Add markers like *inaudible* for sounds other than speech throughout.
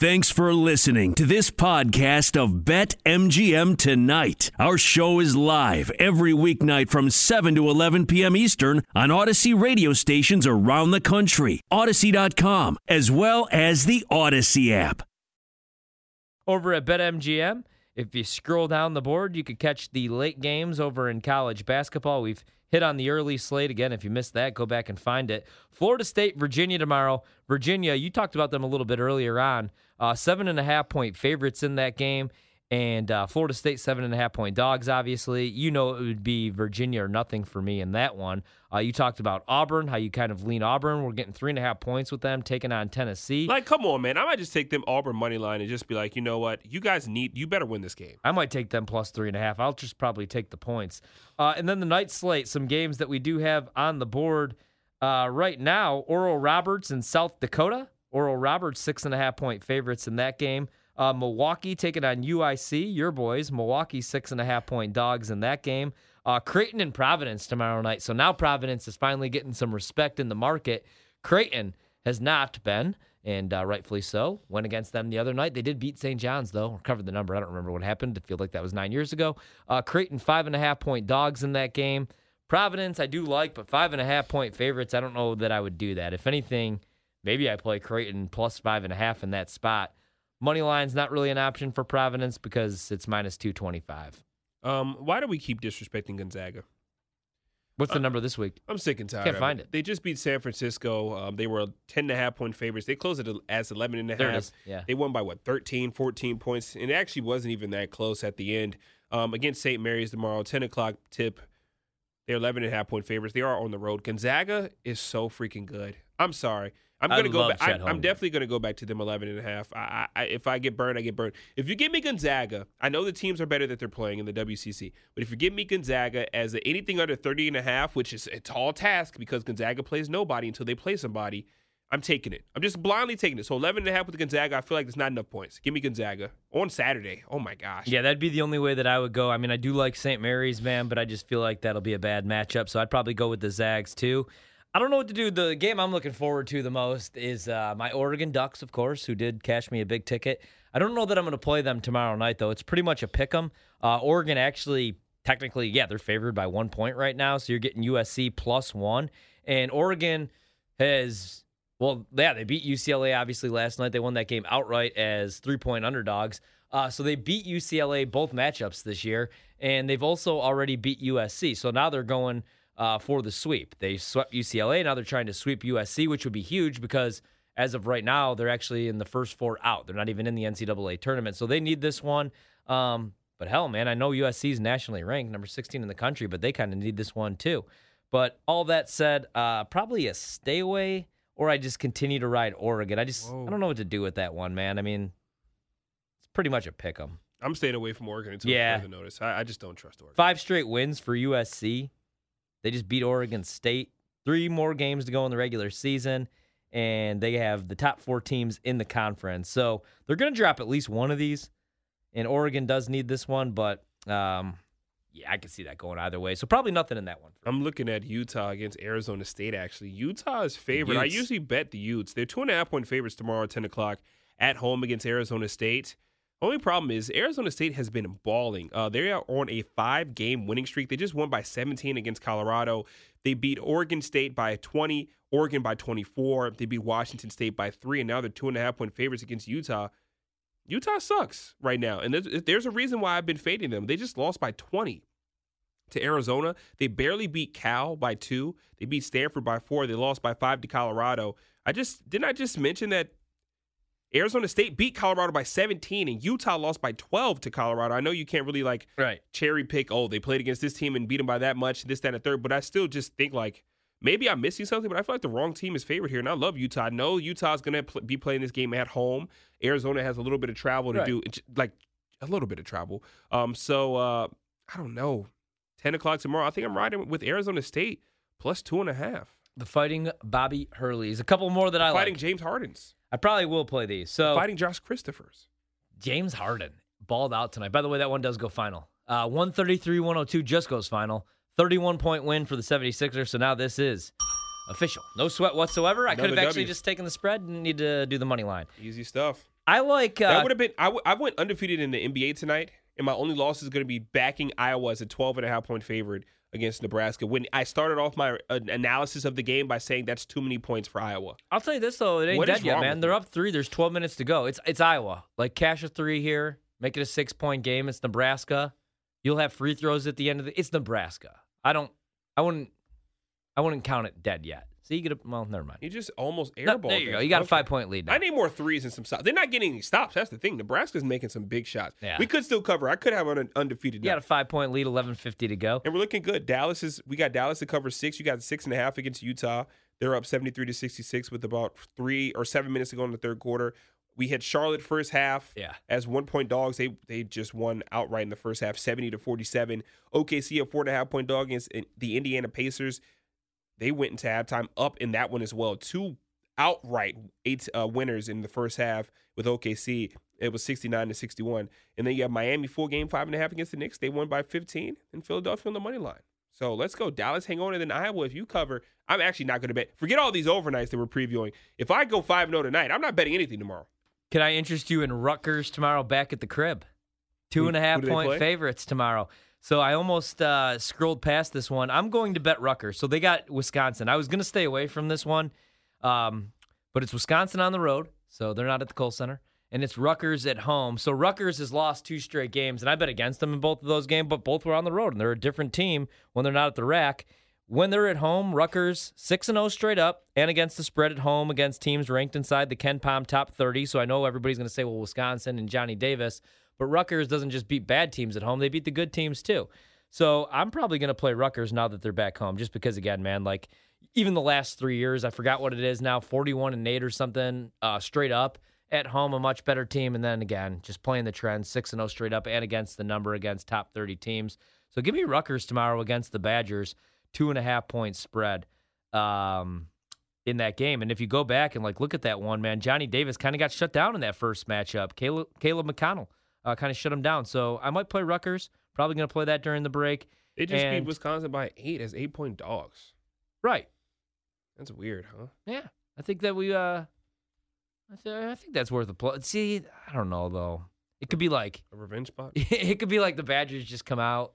Thanks for listening to this podcast of Bet MGM Tonight. Our show is live every weeknight from 7 to 11 p.m. Eastern on Audacy radio stations around the country, Audacy.com, as well as the Audacy app. Over at BetMGM, if you scroll down the board, you could catch the late games over in college basketball. We've hit on the early slate again. If you missed that, go back and find it. Florida State, Virginia tomorrow. Virginia, you talked about them a little bit earlier on. Uh, seven and a half point favorites in that game. And uh, Florida State, seven and a half point dogs, obviously. You know it would be Virginia or nothing for me in that one. Uh, you talked about Auburn, how you kind of lean Auburn. We're getting three and a half points with them, taking on Tennessee. Like, come on, man. I might just take them Auburn money line and just be like, you know what? You guys need, you better win this game. I might take them plus three and a half. I'll just probably take the points. Uh, and then the night slate, some games that we do have on the board uh, right now Oral Roberts in South Dakota. Oral Roberts, six and a half point favorites in that game. Uh, Milwaukee taking on UIC, your boys. Milwaukee, six and a half point dogs in that game. Uh, Creighton and Providence tomorrow night. So now Providence is finally getting some respect in the market. Creighton has not been, and uh, rightfully so. Went against them the other night. They did beat St. John's, though. Covered the number. I don't remember what happened. I feel like that was nine years ago. Uh, Creighton, five and a half point dogs in that game. Providence, I do like, but five and a half point favorites, I don't know that I would do that. If anything, maybe I play Creighton plus five and a half in that spot. Money line's not really an option for Providence because it's minus 225. Um, why do we keep disrespecting Gonzaga? What's the number this week? I'm sick and tired. Can't of find it. They just beat San Francisco. Um, they were 10 and a half point favorites. They closed it as 11 and a There half. Yeah. They won by what 13, 14 points, and it actually wasn't even that close at the end. Um, against St. Mary's tomorrow, 10 o'clock tip. They're 11 and a half point favorites. They are on the road. Gonzaga is so freaking good. I'm sorry. I'm going to go back. I, I'm definitely going to go back to them 11 and a half. I, I, if I get burned, I get burned. If you give me Gonzaga, I know the teams are better that they're playing in the WCC, but if you give me Gonzaga as a, anything under 30 and a half, which is a tall task because Gonzaga plays nobody until they play somebody, I'm taking it. I'm just blindly taking it. So 11 and a half with Gonzaga, I feel like there's not enough points. Give me Gonzaga on Saturday. Oh my gosh. Yeah, that'd be the only way that I would go. I mean, I do like St. Mary's, man, but I just feel like that'll be a bad matchup. So I'd probably go with the Zags too. I don't know what to do. The game I'm looking forward to the most is uh, my Oregon Ducks, of course, who did cash me a big ticket. I don't know that I'm going to play them tomorrow night, though. It's pretty much a pick 'em. Uh, Oregon actually, technically, yeah, they're favored by one point right now. So you're getting USC plus one. And Oregon has, well, yeah, they beat UCLA obviously last night. They won that game outright as three point underdogs. Uh, so they beat UCLA both matchups this year, and they've also already beat USC. So now they're going uh, for the sweep. They swept UCLA. Now they're trying to sweep USC, which would be huge because as of right now, they're actually in the first four out. They're not even in the NCAA tournament. So they need this one. Um, but hell, man, I know USC is nationally ranked, number 16 in the country, but they kind of need this one too. But all that said, uh, probably a stay away, or I just continue to ride Oregon. I just I don't know what to do with that one, man. I mean, it's pretty much a pick 'em. I'm staying away from Oregon until Yeah. further notice. I, I just don't trust Oregon. Five straight wins for USC. They just beat Oregon State. Three more games to go in the regular season, and they have the top four teams in the conference. So they're going to drop at least one of these. And Oregon does need this one, but um, yeah, I can see that going either way. So probably nothing in that one. I'm looking at Utah against Arizona State. Actually, Utah is favored. I usually bet the Utes. They're two and a half point favorites tomorrow at 10 o'clock at home against Arizona State. Only problem is Arizona State has been balling. Uh, they are on a five game winning streak. They just won by 17 against Colorado. They beat Oregon State by 20, Oregon by 24. They beat Washington State by three, and now they're two and a half point favorites against Utah. Utah sucks right now, and there's, there's a reason why I've been fading them. They just lost by 20 to Arizona. They barely beat Cal by two. They beat Stanford by four. They lost by five to Colorado. I just didn't I just mention that Arizona State beat Colorado by 17 and Utah lost by 12 to Colorado. I know you can't really like Right. cherry pick, oh, they played against this team and beat them by that much, this, that, and the third, but I still just think like maybe I'm missing something, but I feel like the wrong team is favored here. And I love Utah. I know Utah's going to pl- be playing this game at home. Arizona has a little bit of travel to Right. do, like a little bit of travel. Um, so uh, I don't know. 10 o'clock tomorrow. I think I'm riding with Arizona State plus two and a half. The fighting Bobby Hurley's. A couple more that I Fighting like. Fighting James Harden's. I probably will play these. So Fighting Josh Christophers. James Harden balled out tonight. By the way, that one does go final. Uh, 133 102 just goes final. 31 point win for the 76ers. So now this is official. No sweat whatsoever. I could have actually just taken the spread and need to do the money line. Easy stuff. I like. Uh, that would have been. I, w- I went undefeated in the NBA tonight, and my only loss is going to be backing Iowa as a 12 and a half point favorite against Nebraska. When I started off my uh, analysis of the game by saying that's too many points for Iowa. I'll tell you this though, it ain't What dead yet, man. They're up three. There's 12 minutes to go. It's it's Iowa. Like cash a three here, make it a six point game. It's Nebraska. You'll have free throws at the end of the. It's Nebraska. I don't. I wouldn't. I wouldn't count it dead yet. So you get a well. Never mind. You just almost No, there you go. You got a five point lead now. I need more threes and some stops. They're not getting any stops. That's the thing. Nebraska's making some big shots. Yeah. We could still cover. I could have an undefeated. You got a five point lead. 11:50 to go. And we're looking good. Dallas is we got Dallas to cover six. You got six and a half against Utah. They're up 73 to 66 with about three or seven minutes to go in the third quarter. We had Charlotte first half Yeah. as one point dogs. They they just won outright in the first half, 70 to 47. OKC a four and a half point dog against uh, the Indiana Pacers. They went into halftime up in that one as well. Two outright eight uh, winners in the first half with OKC. It was 69 to 61. And then you have Miami four game five and a half against the Knicks. They won by 15 and Philadelphia on the money line. So let's go. Dallas hang on and then Iowa. If you cover, I'm actually not going to bet. Forget all these overnights that we're previewing. If I go 5 0 tonight, I'm not betting anything tomorrow. Can I interest you in Rutgers tomorrow back at the crib? Two Who- and a half point favorites tomorrow. So I almost uh, scrolled past this one. I'm going to bet Rutgers. So they got Wisconsin. I was going to stay away from this one, um, but it's Wisconsin on the road. So they're not at the Kohl Center. And it's Rutgers at home. So Rutgers has lost two straight games, and I bet against them in both of those games, but both were on the road, and they're a different team when they're not at the RAC. When they're at home, Rutgers 6 0 straight up and against the spread at home against teams ranked inside the KenPom top 30. So I know everybody's going to say, well, Wisconsin and Johnny Davis, but Rutgers doesn't just beat bad teams at home, they beat the good teams too. So I'm probably going to play Rutgers now that they're back home, just because, again, man, like even the last three years, I forgot what it is now 41 and 8 or something uh, straight up. At home, a much better team. And then again, just playing the trend 6 and 0 straight up and against the number against top 30 teams. So give me Rutgers tomorrow against the Badgers two and a half point spread um, in that game. And if you go back and like look at that one, man, Johnny Davis kind of got shut down in that first matchup. Caleb, Caleb McConnell uh, kind of shut them down. So I might play Rutgers. Probably going to play that during the break. They just beat Wisconsin by eight as eight point dogs. Right. That's weird, huh? Yeah. I think that we. uh I, th- I think that's worth a play. See, I don't know though. It could be like A revenge spot? *laughs* it could be like the Badgers just come out.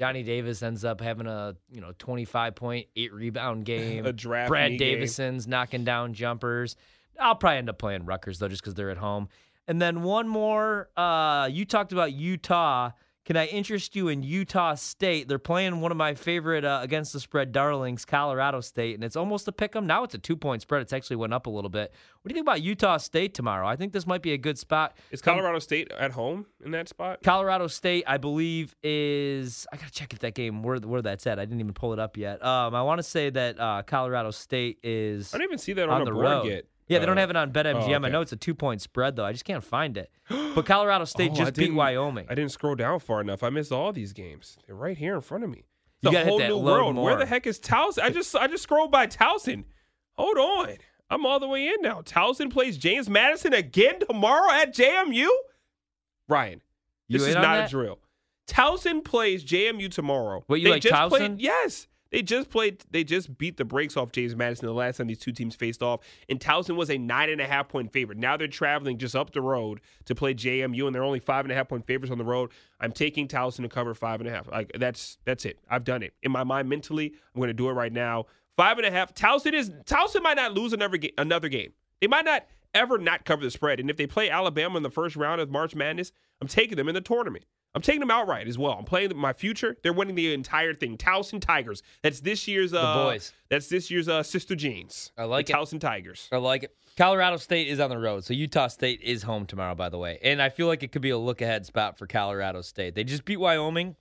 Johnny Davis ends up having a you know twenty five point eight rebound *laughs* game. A draft Brad me game. Davison's knocking down jumpers. I'll probably end up playing Rutgers though, just because they're at home. And then one more. Uh, you talked about Utah. Can I interest you in Utah State? They're playing one of my favorite uh, against the spread darlings, Colorado State, and it's almost a pick 'em. Now it's a two point spread. It's actually went up a little bit. What do you think about Utah State tomorrow? I think this might be a good spot. Is Colorado State at home in that spot? Colorado State, I believe, is. I gotta check if that game where where that's at. I didn't even pull it up yet. Um, I want to say that uh, Colorado State is I don't even see that on on, the board road. yet. Yeah, they don't Uh, have it on BetMGM. I okay. know it's a two point spread though. I just can't find it. But Colorado *gasps* State Oh, just beat Wyoming. I didn't scroll down far enough. I missed all these games. They're right here in front of me. Hit whole that new world. Where the heck is Towson? I just I just scrolled by Towson. Hold on. I'm all the way in now. Towson plays James Madison again tomorrow at JMU. Ryan, this is not that? a drill. Towson plays JMU tomorrow. What, you They like just Towson? Played, yes. They just played. They just beat the brakes off James Madison the last time these two teams faced off, and Towson was a nine and a half point favorite. Now they're traveling just up the road to play JMU, and they're only five and a half point favorites on the road. I'm taking Towson to cover five and a half. Like that's that's it. I've done it in my mind mentally. I'm going to do it right now. Five and a half. Towson is Towson might not lose another ga- another game. They might not ever not cover the spread. And if they play Alabama in the first round of March Madness, I'm taking them in the tournament. I'm taking them outright as well. I'm playing my future. They're winning the entire thing. Towson Tigers. That's this year's uh, boys. That's this year's uh, Sister Jeans. I like the it. Towson Tigers. I like it. Colorado State is on the road, so Utah State is home tomorrow. By the way, and I feel like it could be a look ahead spot for Colorado State. They just beat Wyoming,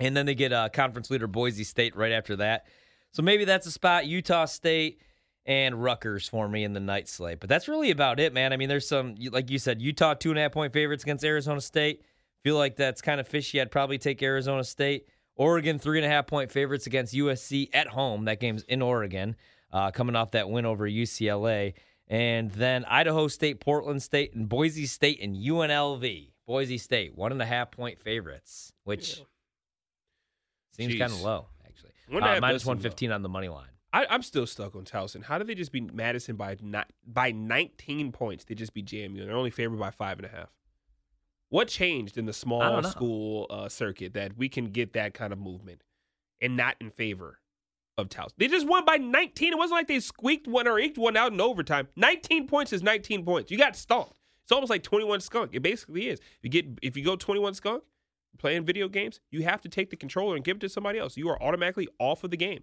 and then they get uh, conference leader Boise State right after that. So maybe that's a spot. Utah State and Rutgers for me in the night slate. But that's really about it, man. I mean, there's some like you said, Utah two and a half point favorites against Arizona State. Feel like that's kind of fishy. I'd probably take Arizona State. Oregon three and a half point favorites against USC at home. That game's in Oregon, uh, coming off that win over UCLA. And then Idaho State, Portland State, and Boise State and UNLV. Boise State, one and a half point favorites, which seems kind of low, actually. One and a Uh, half minus does seem low. 115 on the money line. I, I'm still stuck on Towson. How did they just beat Madison by not, by 19 points? They just beat JMU, and they're only favored by five and a half. What changed in the small school uh, circuit that we can get that kind of movement and not in favor of Towson? They just won by 19. It wasn't like they squeaked one or eked one out in overtime. 19 points is 19 points. You got stomped. It's almost like 21 skunk. It basically is. You get if you go 21 skunk playing video games, you have to take the controller and give it to somebody else. You are automatically off of the game.